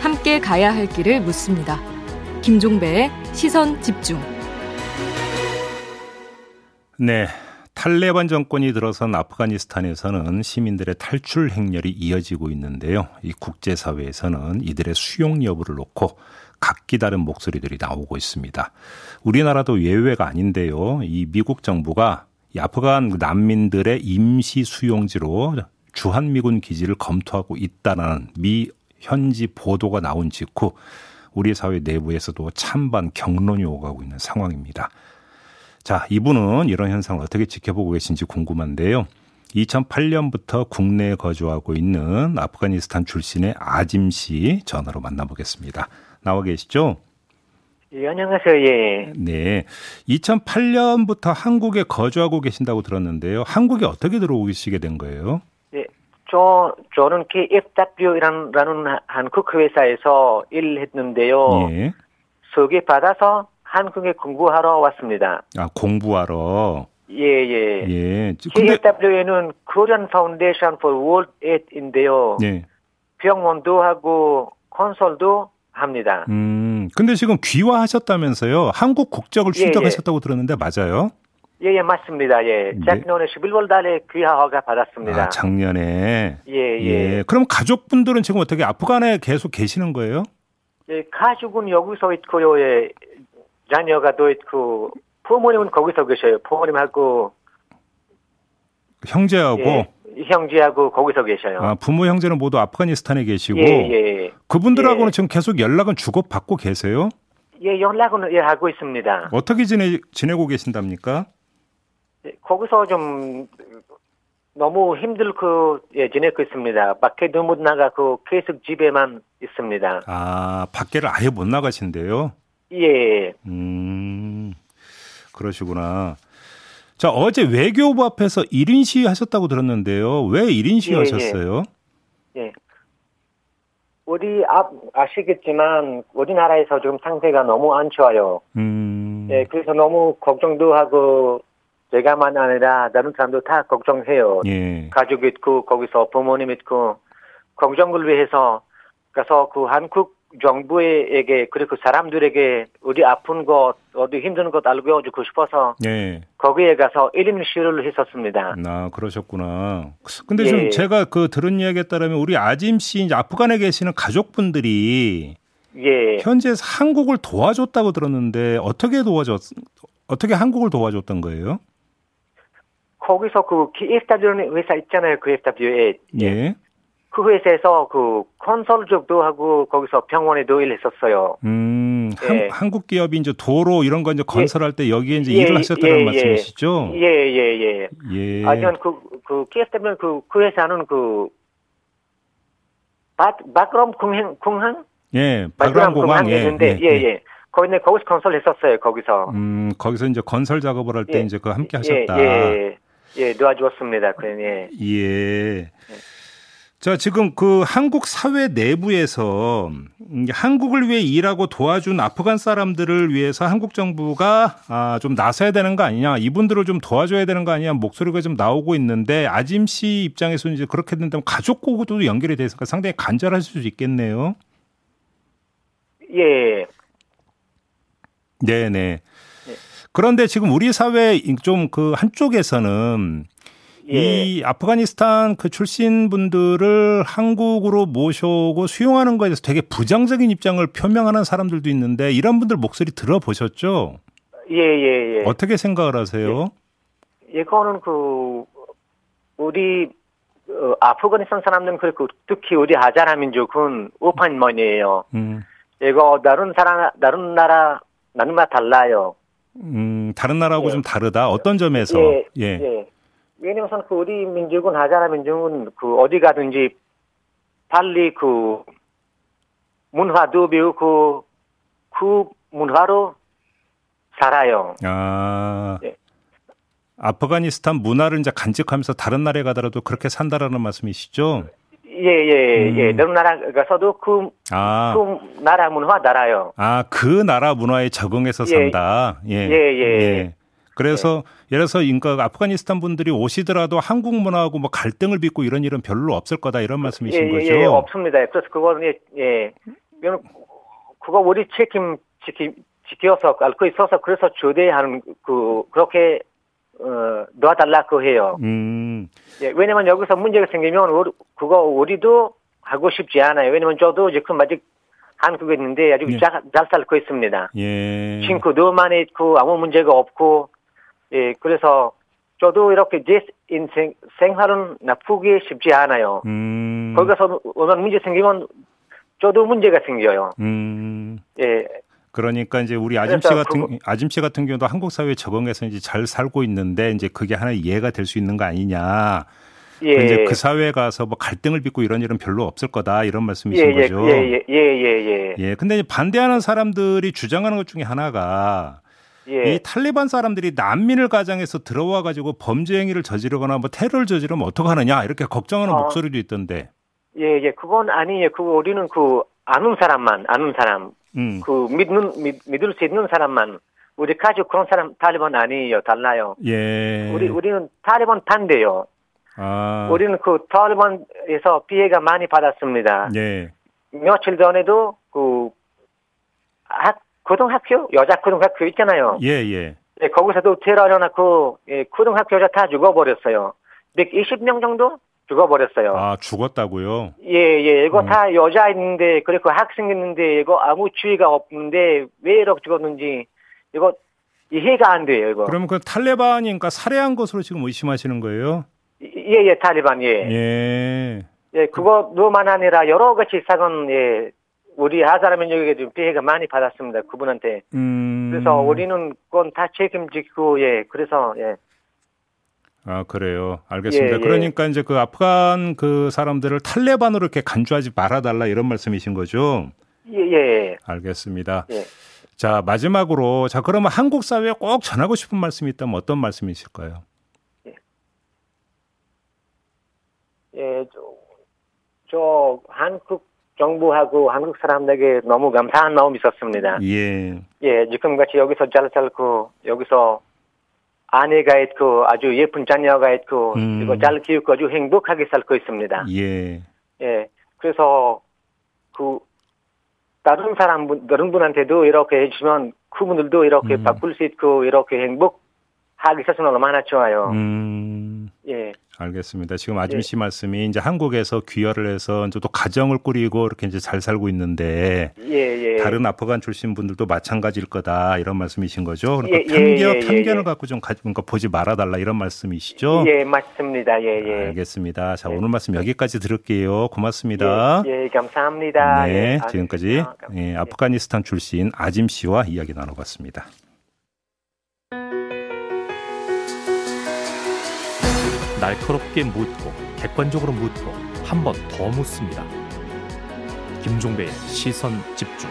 함께 가야 할 길을 묻습니다. 김종배의 시선 집중. 네. 탈레반 정권이 들어선 아프가니스탄에서는 시민들의 탈출 행렬이 이어지고 있는데요. 이 국제사회에서는 이들의 수용 여부를 놓고 각기 다른 목소리들이 나오고 있습니다. 우리나라도 예외가 아닌데요. 이 미국 정부가 이 아프간 난민들의 임시 수용지로 주한미군 기지를 검토하고 있다는 미 현지 보도가 나온 직후 우리 사회 내부에서도 찬반 경론이 오가고 있는 상황입니다. 자, 이분은 이런 현상을 어떻게 지켜보고 계신지 궁금한데요. 2008년부터 국내에 거주하고 있는 아프가니스탄 출신의 아짐 씨 전화로 만나보겠습니다. 나와 계시죠? 예, 안녕하세요. 예. 네. 2008년부터 한국에 거주하고 계신다고 들었는데요. 한국에 어떻게 들어오시게 된 거예요? 예. 저, 저는 KFW라는 한국 회사에서 일을 했는데요. 예. 소개받아서 한국에 공부하러 왔습니다. 아, 공부하러? 예, 예. 예. KFW에는 Korean Foundation for World Aid인데요. 예. 병원도 하고 건설도 합니다. 음, 근데 지금 귀화하셨다면서요? 한국 국적을 취득하셨다고 예, 예. 들었는데 맞아요? 예, 예, 맞습니다. 예. 네. 작년에 11월 달에 귀화 허가 받았습니다. 아, 작년에? 예, 예, 예. 그럼 가족분들은 지금 어떻게 아프간에 계속 계시는 거예요? 예, 가족은 여기서 있고요. 예. 자녀가 또 있고 부모님은 거기서 계셔요. 부모님하고 형제하고 예, 형제하고 거기서 계셔요. 아, 부모 형제는 모두 아프가니스탄에 계시고 예, 예. 그분들하고는 예. 지금 계속 연락은 주고 받고 계세요? 예, 연락은 예, 하고 있습니다. 어떻게 지내 지내고 계신답니까? 예, 거기서 좀 너무 힘들고 예, 지내고 있습니다. 밖에 도 못 나가고 계속 집에만 있습니다. 아, 밖에를 아예 못 나가신대요? 예. 음, 그러시구나. 자, 어제 외교부 앞에서 1인 시위 하셨다고 들었는데요. 왜 1인 시위 예, 하셨어요? 예. 예. 우리 앞, 아시겠지만, 우리나라에서 지금 상태가 너무 안 좋아요. 음. 예, 그래서 너무 걱정도 하고, 제가만 아니라 다른 사람도 다 걱정해요. 예. 가족 있고, 거기서 부모님 있고, 걱정을 위해서, 가서 그 한국 정부에게 그리고 사람들에게 우리 아픈 것 어디 힘든 것 알려주고 싶어서 네. 거기에 가서 1인 시위를 했었습니다. 아 그러셨구나. 근데 예. 좀 제가 그 들은 이야기에 따르면 우리 아짐 씨 이제 아프간에 계시는 가족분들이 예. 현재 한국을 도와줬다고 들었는데 어떻게 도와줬 어떻게 한국을 도와줬던 거예요? 거기서 그 KFW 회사 있잖아요. KFW에 예. 그 회사에서 그 컨설적도 하고 거기서 병원에도 일했었어요. 음, 예. 한, 국 기업이 이제 도로 이런 거 이제 건설할 때 여기에 이제 예, 일을 하셨다는 예, 예. 말씀이시죠? 예, 예, 예. 예. 아니면 그, 그, KFW 그, 그 회사는 그, 박, 박람 공항, 공항? 예, 공항, 예, 있는데, 예, 예. 예. 거기는 거기서 건설 했었어요, 거기서. 음, 거기서 이제 건설 작업을 할때 예. 이제 그 함께 하셨다. 예, 예. 예, 도와주었습니다, 그, 예. 예. 자, 지금 그 한국 사회 내부에서 한국을 위해 일하고 도와준 아프간 사람들을 위해서 한국 정부가 아, 좀 나서야 되는 거 아니냐, 이분들을 좀 도와줘야 되는 거 아니냐 목소리가 좀 나오고 있는데 아짐 씨 입장에서는 이제 그렇게 된다면 가족하고도 연결이 돼서 상당히 간절할 수 있겠네요. 예. 네네. 네. 그런데 지금 우리 사회 좀 그 한쪽에서는 예. 이 아프가니스탄 그 출신 분들을 한국으로 모셔오고 수용하는 거에 대해서 되게 부정적인 입장을 표명하는 사람들도 있는데 이런 분들 목소리 들어보셨죠? 예, 예, 예. 어떻게 생각을 하세요? 예, 이거는 그 우리 어, 아프가니스탄 사람들은 그렇고 특히 우리 하자라 민족은 오판머니예요. 음. 이거 다른 사람 다른 나라 나라마 달라요. 음, 다른 나라하고 예. 좀 다르다. 어떤 점에서? 예. 예. 예. 왜냐면 그 우리 민족은 하자나 민족은 그 어디 가든지 빨리 그 문화도 배우고 그 문화로 살아요. 아. 네. 아프가니스탄 문화를 이제 간직하면서 다른 나라에 가더라도 그렇게 산다라는 말씀이시죠? 예, 예, 음. 예. 다른 나라 가서도 그, 아. 그 나라 문화 알아요. 아, 그 나라 문화에 적응해서 예. 산다. 예, 예. 예. 예. 그래서 네. 예를 들어서 그러니까 아프가니스탄 분들이 오시더라도 한국 문화하고 뭐 갈등을 빚고 이런 일은 별로 없을 거다 이런 말씀이신 예, 거죠? 예, 없습니다. 그래서 그거는 예, 예. 그거 우리 책임 지키, 지켜서 알고 있어서 그래서 조대하는 그 그렇게 어, 놔달라고 해요. 음. 예, 왜냐면 여기서 문제가 생기면 우리, 그거 우리도 하고 싶지 않아요. 왜냐면 저도 지금 아직 한국에 있는데 아주 예. 잘, 잘 살고 있습니다. 예. 친구도 많이 있고 아무 문제가 없고 예, 그래서 저도 이렇게 제 인생 생활은 나쁘게 쉽지 않아요. 음. 거기서 어느 문제 생기면 저도 문제가 생겨요. 음. 예. 그러니까 이제 우리 아짐 씨 같은 그거, 아짐 씨 같은 경우도 한국 사회에 적응해서 이제 잘 살고 있는데 이제 그게 하나 이해가 될 수 있는 거 아니냐. 예. 이제 그 사회에 가서 뭐 갈등을 빚고 이런 일은 별로 없을 거다 이런 말씀이신 예, 예, 거죠. 예, 예, 예, 예, 예. 예. 근데 반대하는 사람들이 주장하는 것 중에 하나가 예. 이 탈리반 사람들이 난민을 가장해서 들어와 가지고 범죄 행위를 저지르거나 뭐 테러를 저지르면 어떡 하느냐 이렇게 걱정하는 어. 목소리도 있던데. 예, 예. 그건 아니에요. 그 우리는 그 아는 사람만 아는 사람 음. 그 믿는 믿, 믿을 수 있는 사람만 우리 가족 그런 사람 탈리반 아니에요. 달라요. 예. 우리 우리는 탈리반 반대요. 아. 우리는 그 탈리반에서 피해가 많이 받았습니다. 예. 며칠 전에도 그 학, 고등학교 여자 고등학교 있잖아요. 예 예. 예 거기서도 테러 일어났고 예, 고등학교 여자 다 죽어버렸어요. 120명 정도 죽어버렸어요. 아, 죽었다고요? 예, 예. 이거 어. 다 여자인데, 그리고 학생 있는데, 이거 아무 주의가 없는데, 왜 이렇게 죽었는지, 이거 이해가 안 돼요, 이거. 그러면 그 탈레반이니까 살해한 것으로 지금 의심하시는 거예요? 예, 예, 탈레반, 예. 예. 예, 그거뿐만 아니라 여러 가지 사건, 예, 우리 하사라 민족에게 좀 피해가 많이 받았습니다, 그분한테. 음. 그래서 우리는 그건 다 책임지고, 예, 그래서, 예. 아 그래요. 알겠습니다. 예, 예. 그러니까 이제 그 아프간 그 사람들을 탈레반으로 이렇게 간주하지 말아달라 이런 말씀이신 거죠? 예, 예. 알겠습니다. 예. 자 마지막으로 자 그러면 한국 사회에 꼭 전하고 싶은 말씀이 있다면 어떤 말씀이실까요? 예, 예 저, 저 한국 정부하고 한국 사람들에게 너무 감사한 마음이 있었습니다. 예. 예, 지금 같이 여기서 잘 살고 여기서 아내가 있고 아주 예쁜 자녀가 있고 음. 그리고 잘 키우고 아주 행복하게 살고 있습니다. 예. 예. 그래서 그 다른 사람 분 다른 분한테도 이렇게 해주면 그분들도 이렇게 음. 바꿀 수 있고 이렇게 행복하게 있어서 얼마나 좋아요. 음. 예. 알겠습니다. 지금 아줌 씨 예. 말씀이 이제 한국에서 귀화를 해서 이제 또 가정을 꾸리고 이렇게 이제 잘 살고 있는데 예, 예. 다른 아프간 출신 분들도 마찬가지일 거다 이런 말씀이신 거죠. 그러니까 예, 편견 예, 예, 편견을 갖고 좀 가지 그러니까 보지 말아 달라 이런 말씀이시죠. 예, 맞습니다. 예, 예. 알겠습니다. 자 오늘 말씀 여기까지 들을게요. 고맙습니다. 예, 감사합니다. 네, 지금까지 예, 아프가니스탄 출신 아짐 씨와 이야기 나눠봤습니다. 날카롭게 묻고 객관적으로 묻고 한 번 더 묻습니다. 김종배의 시선 집중.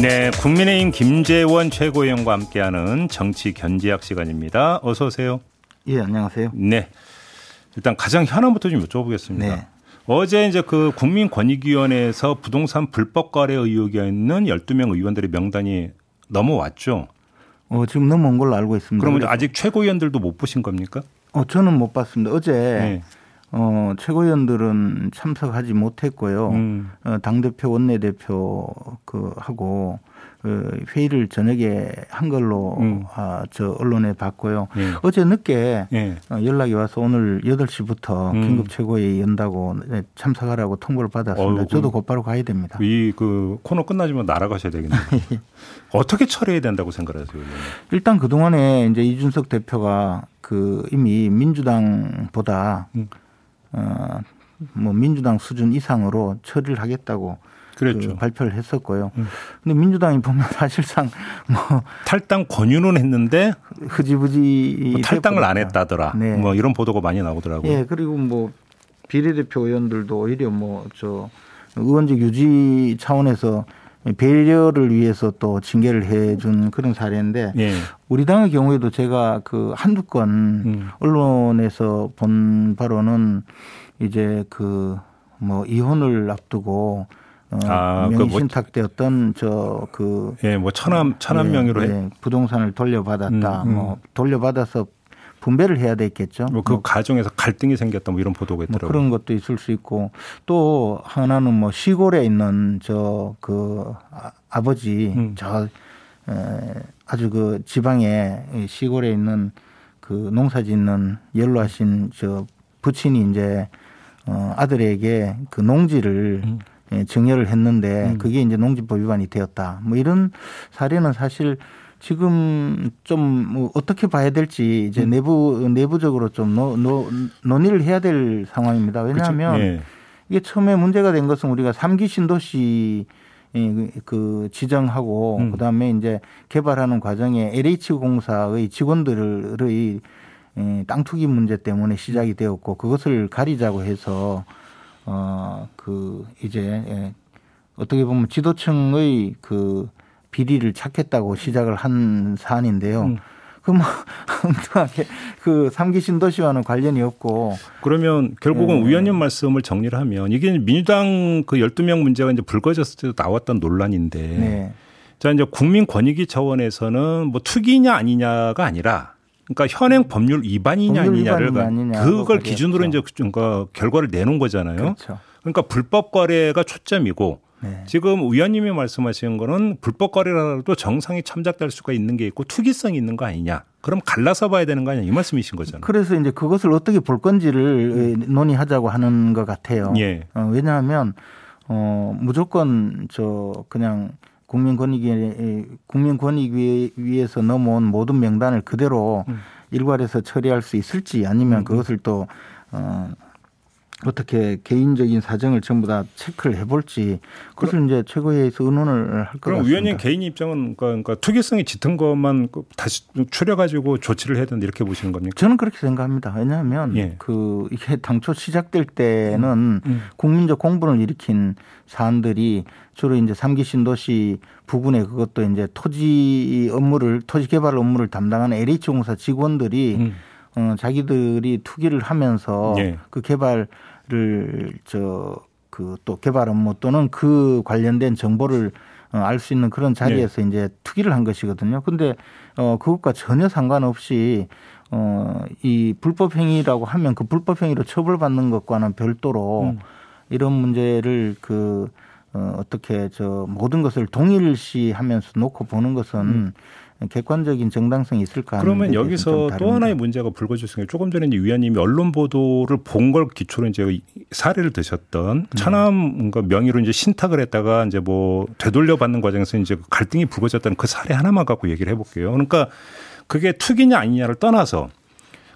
네, 국민의힘 김재원 최고위원과 함께하는 정치 견제학 시간입니다. 어서 오세요. 예, 안녕하세요. 네. 일단 가장 현안부터 좀 여쭤보겠습니다. 네. 어제 이제 그 국민권익위원회에서 부동산 불법 거래 의혹이 있는 12명 의원들의 명단이 넘어왔죠. 어, 지금 넘어온 걸로 알고 있습니다. 그러면 아직 최고위원들도 못 보신 겁니까? 어, 저는 못 봤습니다. 어제 네. 어, 최고위원들은 참석하지 못했고요. 음. 어, 당대표, 원내대표 그 하고 그 회의를 저녁에 한 걸로 음. 아, 저 언론에 봤고요. 예. 어제 늦게 예. 어, 연락이 와서 오늘 8시부터 음. 긴급 최고회의 연다고 네, 참석하라고 통보를 받았습니다. 어이구. 저도 곧바로 가야 됩니다. 이 그 코너 끝나지만 날아가셔야 되겠네요. 어떻게 처리해야 된다고 생각하세요? 일단 그동안에 이제 이준석 대표가 그 이미 민주당보다 음. 어, 뭐 민주당 수준 이상으로 처리를 하겠다고 그랬죠. 그 발표를 했었고요. 음. 근데 민주당이 보면 사실상 뭐 탈당 권유는 했는데 흐지부지 뭐 탈당을 안 했다더라. 네. 뭐 이런 보도가 많이 나오더라고요. 예, 그리고 뭐 비례대표 의원들도 오히려 뭐 저 의원직 유지 차원에서 배려를 위해서 또 징계를 해준 그런 사례인데 예. 우리 당의 경우에도 제가 그 한두 건 음. 언론에서 본 바로는 이제 그 뭐 이혼을 앞두고 어, 아, 명의 그 뭐, 신탁되었던 저 그 예, 뭐 천암 예, 명의로 예, 부동산을 돌려받았다. 음, 음. 뭐 돌려받아서 분배를 해야 되겠죠. 뭐그 뭐 가정에서 갈등이 생겼다 뭐 이런 보도가 뭐 있더라고요. 뭐 그런 것도 있을 수 있고 또 하나는 뭐 시골에 있는 저 그 아, 버지 음. 저 에, 아주 그 지방에 시골에 있는 그 농사 짓는 연로하신 저 부친이 이제 어 아들에게 그 농지를 음. 예, 증여를 했는데 음. 그게 이제 농지법 위반이 되었다. 뭐 이런 사례는 사실 지금 좀 뭐 어떻게 봐야 될지 이제 음. 내부 내부적으로 좀 노, 노, 논의를 해야 될 상황입니다. 왜냐하면 네. 이게 처음에 문제가 된 것은 우리가 삼기 신도시 그 지정하고 음. 그다음에 이제 개발하는 과정에 LH 공사의 직원들의 땅 투기 문제 때문에 시작이 되었고 그것을 가리자고 해서 어 그 이제 예, 어떻게 보면 지도층의 그 비리를 찾겠다고 시작을 한 사안인데요. 음. 그뭐 엉뚱하게 그 삼기 신도시와는 관련이 없고 그러면 결국은 네. 위원님 말씀을 정리를 하면 이게 민주당 그 12명 문제가 이제 불거졌을 때도 나왔던 논란인데 네. 자 이제 국민 권익위 차원에서는 뭐 투기냐 아니냐가 아니라 그러니까 현행 법률 위반이냐 법률 아니냐를 아니냐 그걸 기준으로 이제 그러니까 결과를 내놓은 거잖아요. 그렇죠. 그러니까 불법 거래가 초점이고 네. 지금 의원님이 말씀하시는 거는 불법 거래라도 정상이 참작될 수가 있는 게 있고 투기성이 있는 거 아니냐. 그럼 갈라서 봐야 되는 거 아니냐 이 말씀이신 거잖아요. 그래서 이제 그것을 어떻게 볼 건지를 음. 논의하자고 하는 것 같아요. 예. 어, 왜냐하면 어 무조건 저 그냥 국민권익위 국민권익위에서 넘어온 모든 명단을 그대로 음. 일괄해서 처리할 수 있을지 아니면 음. 그것을 또 어, 어떻게 개인적인 사정을 전부 다 체크를 해볼지 그것을 이제 최고회의에서 의논을 할것 같습니다. 그럼 위원님 개인 입장은 그러니까, 그러니까 투기성이 짙은 것만 다시 추려가지고 조치를 해야 된다 이렇게 보시는 겁니까? 저는 그렇게 생각합니다. 왜냐하면 예. 그 이게 당초 시작될 때는 음. 음. 국민적 공분을 일으킨 사안들이 주로 이제 삼기 신도시 부근에 그것도 이제 토지 업무를 토지 개발 업무를 담당하는 LH공사 직원들이 음. 어, 자기들이 투기를 하면서 예. 그 개발을 저 그 또 개발 업무 또는 그 관련된 정보를 어, 알 수 있는 그런 자리에서 예. 이제 투기를 한 것이거든요. 근데 어 그것과 전혀 상관없이 어이 불법 행위라고 하면 그 불법 행위로 처벌받는 것과는 별도로 음. 이런 문제를 그 어, 어떻게 저 모든 것을 동일시하면서 놓고 보는 것은 음. 객관적인 정당성이 있을까? 그러면 여기서 또 하나의 문제가 있는 조금 전에 이제 위원님이 언론 보도를 본 걸 기초로 이제 사례를 드셨던 네. 천암 명의로 이제 신탁을 했다가 이제 뭐 되돌려 받는 과정에서 이제 갈등이 불거졌다는 그 사례 하나만 갖고 얘기를 해볼게요. 그러니까 그게 투기냐 아니냐를 떠나서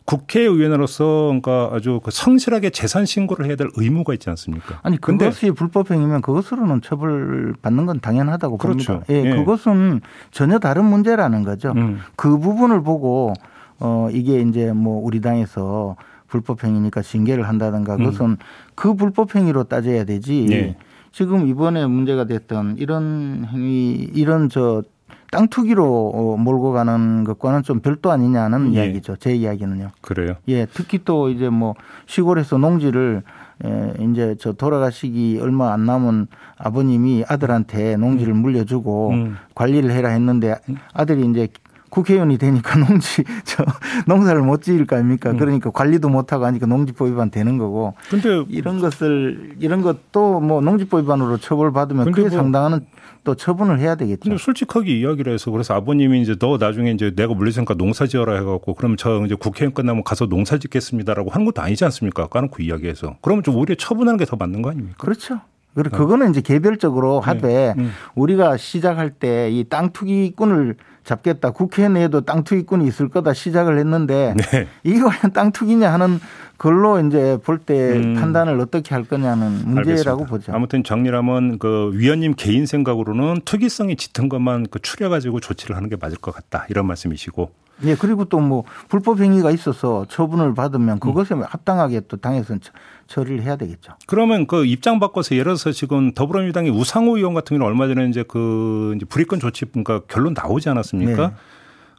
국회의원으로서 그러니까 아주 그 성실하게 재산 신고를 해야 될 의무가 있지 않습니까? 아니 그것이 불법 행위면 그것으로는 처벌 받는 건 당연하다고 그렇죠. 봅니다. 예, 예, 그것은 전혀 다른 문제라는 거죠. 음. 그 부분을 보고 어 이게 이제 뭐 우리 당에서 불법 행위니까 징계를 한다든가 그것은 음. 그 불법 행위로 따져야 되지. 예. 지금 이번에 문제가 됐던 이런 행위 이런 저 땅 투기로 어, 몰고 가는 것과는 좀 별도 아니냐는 예. 이야기죠. 제 이야기는요. 그래요? 예, 특히 또 이제 뭐 시골에서 농지를 예, 이제 저 돌아가시기 얼마 안 남은 아버님이 아들한테 농지를 음. 물려주고 음. 관리를 해라 했는데 아들이 이제 국회의원이 되니까 농지 저 농사를 못 지을 거 아닙니까? 음. 그러니까 관리도 못 하고 하니까 농지법 위반 되는 거고. 근데 이런 것을 이런 것도 뭐 농지법 위반으로 처벌받으면 그에 뭐 상당한 또 처분을 해야 되겠죠. 근데 솔직하게 이야기를 해서 그래서 아버님이 이제 너 나중에 이제 내가 물리니까 농사 지어라 해갖고 그러면 저 이제 국회의원 끝나면 가서 농사 짓겠습니다라고 하는 것도 아니지 않습니까? 까놓고 이야기해서. 그러면 좀 오히려 처분하는 게 더 맞는 거 아닙니까? 그렇죠. 그리고 그거는 이제 개별적으로 네. 하되 네. 음. 우리가 시작할 때 이 땅 투기꾼을 잡겠다. 국회 내에도 땅 투기꾼이 있을 거다 시작을 했는데 네. 과연 땅 투기냐 하는 걸로 이제 볼때 음. 판단을 어떻게 할 거냐는 문제라고 알겠습니다. 보죠. 아무튼 정리하면 그 위원님 개인 생각으로는 투기성이 짙은 것만 그 추려 가지고 조치를 하는 게 맞을 것 같다 이런 말씀이시고 예, 그리고 또 뭐 불법 행위가 있어서 처분을 받으면 그것에 음. 합당하게 또 당에서는 처리를 해야 되겠죠. 그러면 그 입장 바꿔서 예를 들어서 지금 더불어민주당의 우상호 의원 같은 경우는 얼마 전에 이제 그 이제 불이권 조치 그러니까 결론 나오지 않았습니까? 네.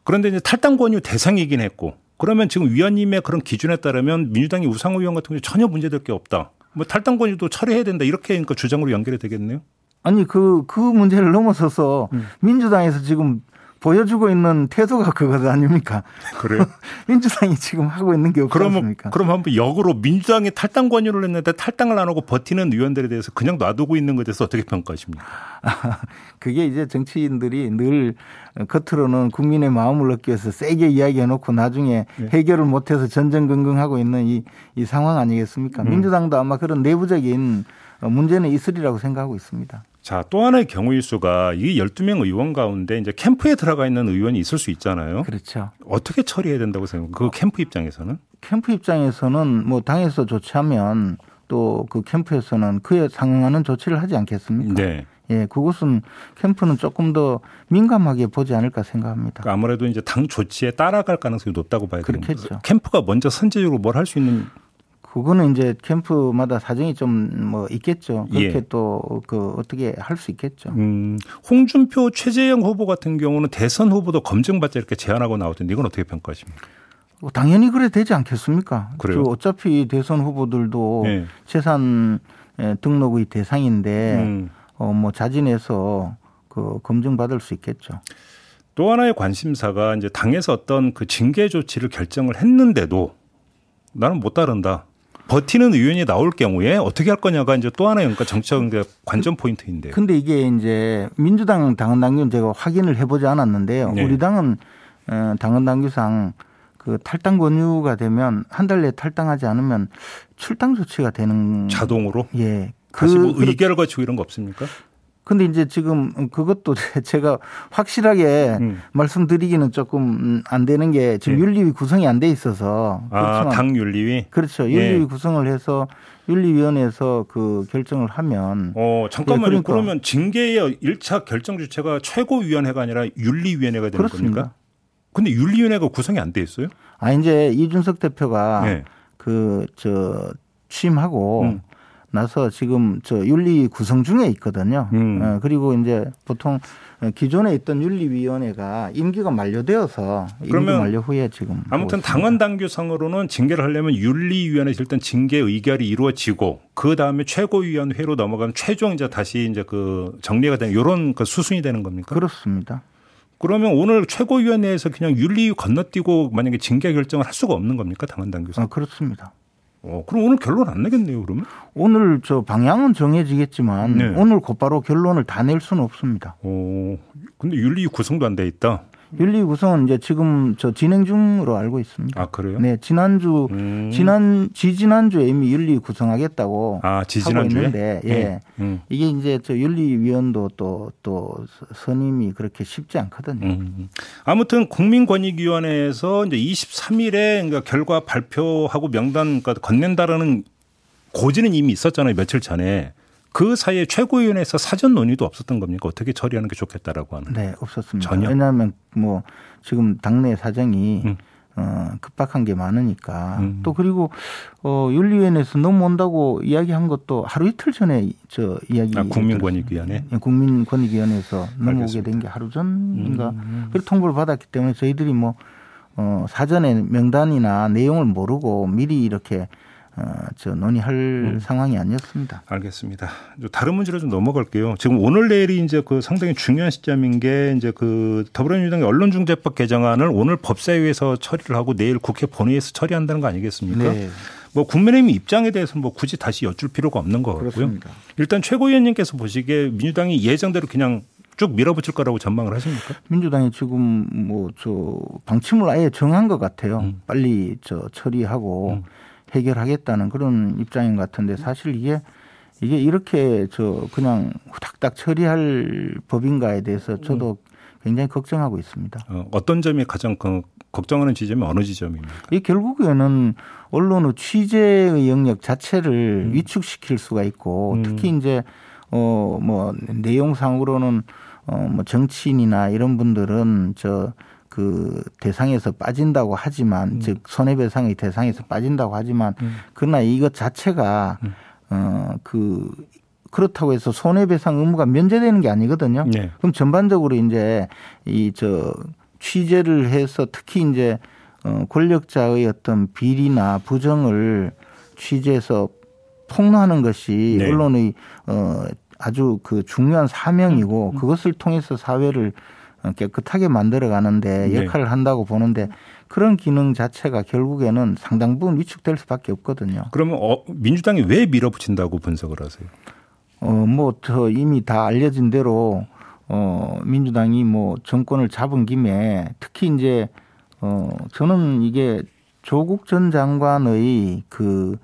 그런데 이제 탈당 권유 대상이긴 했고 그러면 지금 위원님의 그런 기준에 따르면 민주당의 우상호 의원 같은 경우 전혀 문제될 게 없다. 뭐 탈당 권유도 처리해야 된다 이렇게 그러니까 주장으로 연결이 되겠네요. 아니 그, 그 문제를 넘어서서 음. 민주당에서 지금 보여주고 있는 태도가 그것 아닙니까? 그래요? 민주당이 지금 하고 있는 게 없지 그럼, 않습니까? 그럼 한번 역으로 민주당이 탈당 권유를 했는데 탈당을 안 하고 버티는 의원들에 대해서 그냥 놔두고 있는 것에 대해서 어떻게 평가하십니까? 그게 이제 정치인들이 늘 겉으로는 국민의 마음을 얻기 위해서 세게 이야기해놓고 나중에 네. 해결을 못해서 전전긍긍하고 있는 이, 이 상황 아니겠습니까? 음. 민주당도 아마 그런 내부적인 문제는 있으리라고 생각하고 있습니다. 자, 또 하나의 경우일 수가 이 12명 의원 가운데 이제 캠프에 들어가 있는 의원이 있을 수 있잖아요. 그렇죠. 어떻게 처리해야 된다고 생각해요? 그 캠프 입장에서는? 캠프 입장에서는 뭐 당에서 조치하면 또 그 캠프에서는 그에 상응하는 조치를 하지 않겠습니까? 네. 예, 그것은 캠프는 조금 더 민감하게 보지 않을까 생각합니다. 그러니까 아무래도 이제 당 조치에 따라갈 가능성이 높다고 봐야 되는 거죠. 캠프가 먼저 선제적으로 뭘 할 수 있는 그거는 이제 캠프마다 사정이 좀 뭐 있겠죠. 그렇게 예. 또그 어떻게 할 수 있겠죠. 음, 홍준표 최재형 후보 같은 경우는 대선 후보도 검증받자 이렇게 제안하고 나오던데 이건 어떻게 평가하십니까? 뭐 당연히 그래 되지 않겠습니까? 그래요? 어차피 대선 후보들도 예. 재산 등록의 대상인데 음. 어 뭐 자진해서 그 검증받을 수 있겠죠. 또 하나의 관심사가 이제 당에서 어떤 그 징계 조치를 결정을 했는데도 나는 못 따른다. 버티는 의원이 나올 경우에 어떻게 할 거냐가 이제 또 하나의 그러니까 정치적 관전 포인트인데요. 근데 이게 이제 민주당 당헌 당규는 제가 확인을 해보지 않았는데요. 네. 우리 당은 어, 당헌 당규상 그 탈당 권유가 되면 한 달 내에 탈당하지 않으면 출당 조치가 되는 자동으로 예. 그, 뭐 의결을 거치고 이런 거 없습니까? 근데 이제 지금 그것도 제가 확실하게 음. 말씀드리기는 조금 안 되는 게 지금 예. 윤리위 구성이 안 돼 있어서 아, 당 윤리위 그렇죠. 윤리위 예. 구성을 해서 윤리위원회에서 그 결정을 하면 어 잠깐만요. 예, 그러니까. 그러면 징계의 1차 결정 주체가 최고위원회가 아니라 윤리위원회가 되는 그렇습니다. 겁니까? 근데 윤리위원회가 구성이 안 돼 있어요? 아 이제 이준석 대표가 예. 그저 취임하고 음. 나서 지금 저 윤리 구성 중에 있거든요. 음. 어, 그리고 이제 보통 기존에 있던 윤리위원회가 임기가 만료되어서 임기 만료 후에 지금 아무튼 당헌 당규상으로는 징계를 하려면 윤리위원회에서 일단 징계 의결이 이루어지고 그 다음에 최고위원회로 넘어가면 최종 이제 다시 이제 그 정리가 되는 이런 그 수순이 되는 겁니까? 그렇습니다. 그러면 오늘 최고위원회에서 그냥 윤리 건너뛰고 만약에 징계 결정을 할 수가 없는 겁니까 당헌 당규상? 아, 그렇습니다. 어, 그럼 오늘 결론 안 내겠네요, 그러면? 오늘 저 방향은 정해지겠지만 네. 오늘 곧바로 결론을 다 낼 수는 없습니다. 어, 근데 윤리 구성도 안 돼 있다. 윤리 구성은 이제 지금 저 진행 중으로 알고 있습니다. 아 그래요? 네 지난주 음. 지난 지지난주에 이미 윤리 구성하겠다고 아, 하고 있는데 예 네. 음. 이게 이제 저 윤리위원도 또또 또 선임이 그렇게 쉽지 않거든요. 음. 아무튼 국민권익위원회에서 이제 23일에 그러니까 결과 발표하고 명단 그러니까 건넨다라는 고지는 이미 있었잖아요 며칠 전에. 그 사이에 최고위원회에서 사전 논의도 없었던 겁니까? 어떻게 처리하는 게 좋겠다라고 하는? 네, 없었습니다. 전혀. 왜냐하면 뭐 지금 당내 사정이 음. 어, 급박한 게 많으니까 음. 또 그리고 어, 윤리위원회에서 넘어온다고 이야기한 것도 하루 이틀 전에 저 이야기 아, 국민권익위원회 예, 국민권익위원회에서 넘어오게 된 게 하루 전인가 음. 그렇게 통보를 받았기 때문에 저희들이 뭐 어, 사전에 명단이나 내용을 모르고 미리 이렇게 어, 저 논의할 음. 상황이 아니었습니다. 알겠습니다. 다른 문제로 좀 넘어갈게요. 지금 오늘 내일이 이제 그 상당히 중요한 시점인 게 이제 그 더불어민주당의 언론중재법 개정안을 오늘 법사위에서 처리를 하고 내일 국회 본회의에서 처리한다는 거 아니겠습니까? 네. 뭐 국민의힘 입장에 대해서는 뭐 굳이 다시 여쭐 필요가 없는 것 같고요. 그렇습니다. 일단 최고위원님께서 보시기에 민주당이 예정대로 그냥 쭉 밀어붙일 거라고 전망을 하십니까? 민주당이 지금 뭐 저 방침을 아예 정한 것 같아요. 음. 빨리 저 처리하고 음. 해결하겠다는 그런 입장인 것 같은데 사실 이게 이게 이렇게 저 그냥 후닥닥 처리할 법인가에 대해서 저도 굉장히 걱정하고 있습니다. 어, 떤 점이 가장 그 걱정하는 지점이 어느 지점입니까? 이 결국에는 언론의 취재의 영역 자체를 음. 위축시킬 수가 있고 음. 특히 이제 어 뭐 내용상으로는 어뭐 정치인이나 이런 분들은 저 그 대상에서 빠진다고 하지만 음. 즉 손해배상의 대상에서 빠진다고 하지만 음. 그러나 이것 자체가 음. 어그 그렇다고 해서 손해배상 의무가 면제되는 게 아니거든요. 네. 그럼 전반적으로 이제 이 저 취재를 해서 특히 이제 어 권력자의 어떤 비리나 부정을 취재해서 폭로하는 것이 네. 언론의 어 아주 그 중요한 사명이고 음. 그것을 통해서 사회를 깨끗하게 만들어 가는데 네. 역할을 한다고 보는데 그런 기능 자체가 결국에는 상당 부분 위축될 수밖에 없거든요. 그러면 어, 민주당이 왜 밀어붙인다고 분석을 하세요? 어, 뭐, 저 이미 다 알려진 대로 어, 민주당이 뭐 정권을 잡은 김에 특히 이제 어, 저는 이게 조국 전 장관의 그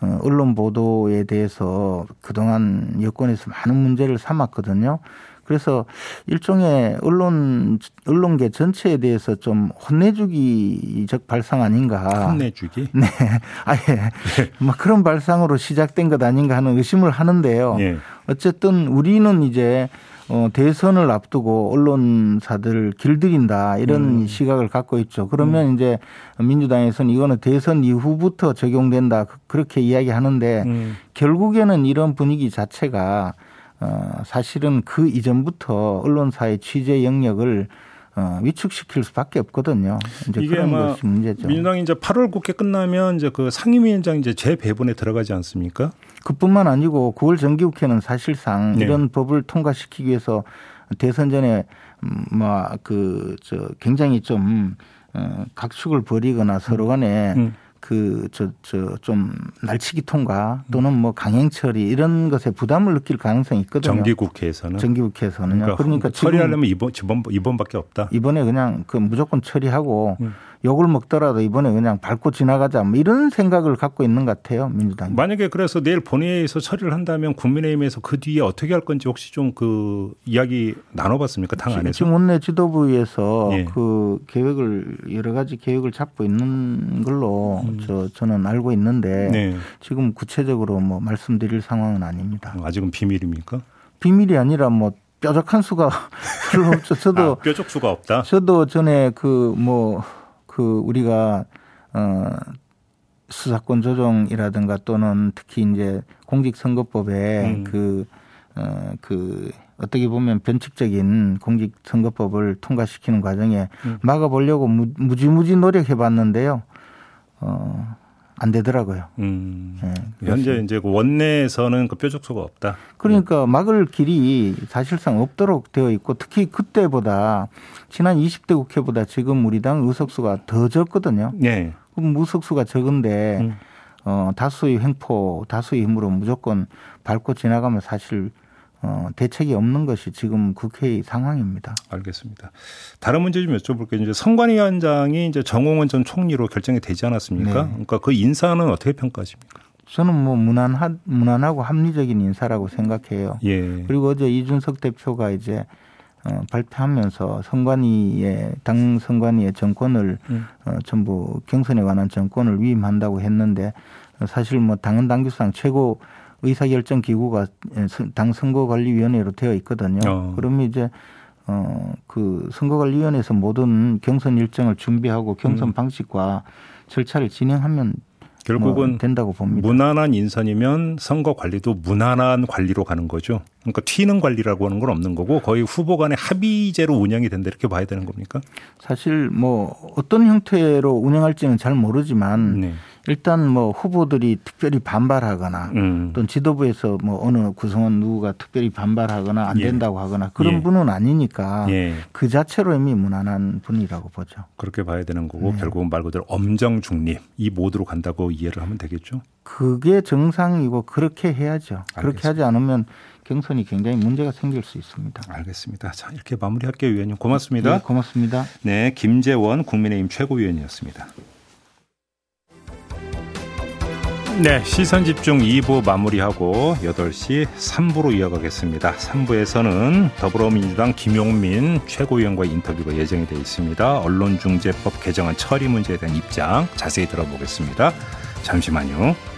어, 언론 보도에 대해서 그동안 여권에서 많은 문제를 삼았거든요. 그래서 일종의 언론 언론계 전체에 대해서 좀 혼내주기적 발상 아닌가. 혼내주기? 네, 아예 네. 막 그런 발상으로 시작된 것 아닌가 하는 의심을 하는데요. 네. 어쨌든 우리는 이제 어, 대선을 앞두고 언론사들 길들인다 이런 음. 시각을 갖고 있죠. 그러면 음. 이제 민주당에서는 이거는 대선 이후부터 적용된다 그렇게 이야기하는데 음. 결국에는 이런 분위기 자체가 어, 사실은 그 이전부터 언론사의 취재 영역을 어, 위축시킬 수밖에 없거든요. 이제 이게 그런 것이 문제죠. 민주당이 이제 8월 국회 끝나면 이제 그 상임위원장 이제 재배분에 들어가지 않습니까? 그뿐만 아니고 9월 정기국회는 사실상 네. 이런 법을 통과시키기 위해서 대선 전에 음, 뭐그저 굉장히 좀 어, 각축을 벌이거나 서로 간에 음. 음. 그 저 저 좀 날치기 통과 또는 뭐 강행 처리 이런 것에 부담을 느낄 가능성이 있거든요. 정기 국회에서는 정기 국회에서는요. 그러니까, 그러니까 처리하려면 이번 이번 이번밖에 없다. 이번에 그냥 그 무조건 처리하고 음. 욕을 먹더라도 이번에 그냥 밟고 지나가자 뭐 이런 생각을 갖고 있는 것 같아요 민주당. 만약에 그래서 내일 본회의에서 처리를 한다면 국민의힘에서 그 뒤에 어떻게 할 건지 혹시 좀 그 이야기 나눠봤습니까 당 안에서? 지금 원내 지도부에서 예. 그 계획을 여러 가지 계획을 잡고 있는 걸로 음. 저 저는 알고 있는데 네. 지금 구체적으로 뭐 말씀드릴 상황은 아닙니다. 아직은 비밀입니까? 비밀이 아니라 뭐 뾰족한 수가 별로 없죠. 저도 아, 뾰족 수가 없다. 저도 전에 그뭐 그 우리가 어 수사권 조정이라든가 또는 특히 이제 공직선거법에 음. 그, 어, 그 어떻게 보면 변칙적인 공직선거법을 통과시키는 과정에 음. 막아보려고 무 지무지 노력해 봤는데요. 어, 안 되더라고요. 음. 네, 현재 이제 그 원내에서는 그 뾰족수가 없다. 그러니까 막을 길이 사실상 없도록 되어 있고 특히 그때보다 지난 20대 국회보다 지금 우리 당 의석수가 더 적거든요. 네. 그럼 의석수가 적은데 음. 어, 다수의 횡포, 다수의 힘으로 무조건 밟고 지나가면 사실 어, 대책이 없는 것이 지금 국회의 상황입니다. 알겠습니다. 다른 문제 좀 여쭤볼게요. 이제 선관위원장이 이제 정홍원 전 총리로 결정이 되지 않았습니까? 네. 그러니까 그 인사는 어떻게 평가하십니까? 저는 뭐 무난하, 무난하고 합리적인 인사라고 생각해요. 예. 그리고 어제 이준석 대표가 이제 어, 발표하면서 선관위의 당 선관위의 정권을 음. 어, 전부 경선에 관한 정권을 위임한다고 했는데 사실 뭐 당헌 당규상 최고 의사결정 기구가 당 선거관리위원회로 되어 있거든요. 어. 그러면 이제 어 그 선거관리위원회에서 모든 경선 일정을 준비하고 경선 음. 방식과 절차를 진행하면 결국은 뭐 된다고 봅니다. 무난한 인선이면 선거 관리도 무난한 관리로 가는 거죠. 그러니까 튀는 관리라고 하는 건 없는 거고 거의 후보 간의 합의제로 운영이 된다 이렇게 봐야 되는 겁니까? 사실 뭐 어떤 형태로 운영할지는 잘 모르지만 네. 일단 뭐 후보들이 특별히 반발하거나 음. 또는 지도부에서 뭐 어느 구성원 누구가 특별히 반발하거나 안 예. 된다고 하거나 그런 예. 분은 아니니까 예. 그 자체로 이미 무난한 분이라고 보죠. 그렇게 봐야 되는 거고 네. 결국은 말 그대로 엄정 중립 이 모드로 간다고 이해를 하면 되겠죠. 그게 정상이고 그렇게 해야죠. 알겠습니다. 그렇게 하지 않으면 경선이 굉장히 문제가 생길 수 있습니다. 알겠습니다. 자 이렇게 마무리할게요, 위원님. 고맙습니다. 네, 고맙습니다. 네, 김재원 국민의힘 최고위원이었습니다. 네, 시선 집중 2부 마무리하고 8시 3부로 이어가겠습니다. 3부에서는 더불어민주당 김용민 최고위원과의 인터뷰가 예정이 되어 있습니다. 언론중재법 개정안 처리 문제에 대한 입장 자세히 들어보겠습니다. 잠시만요.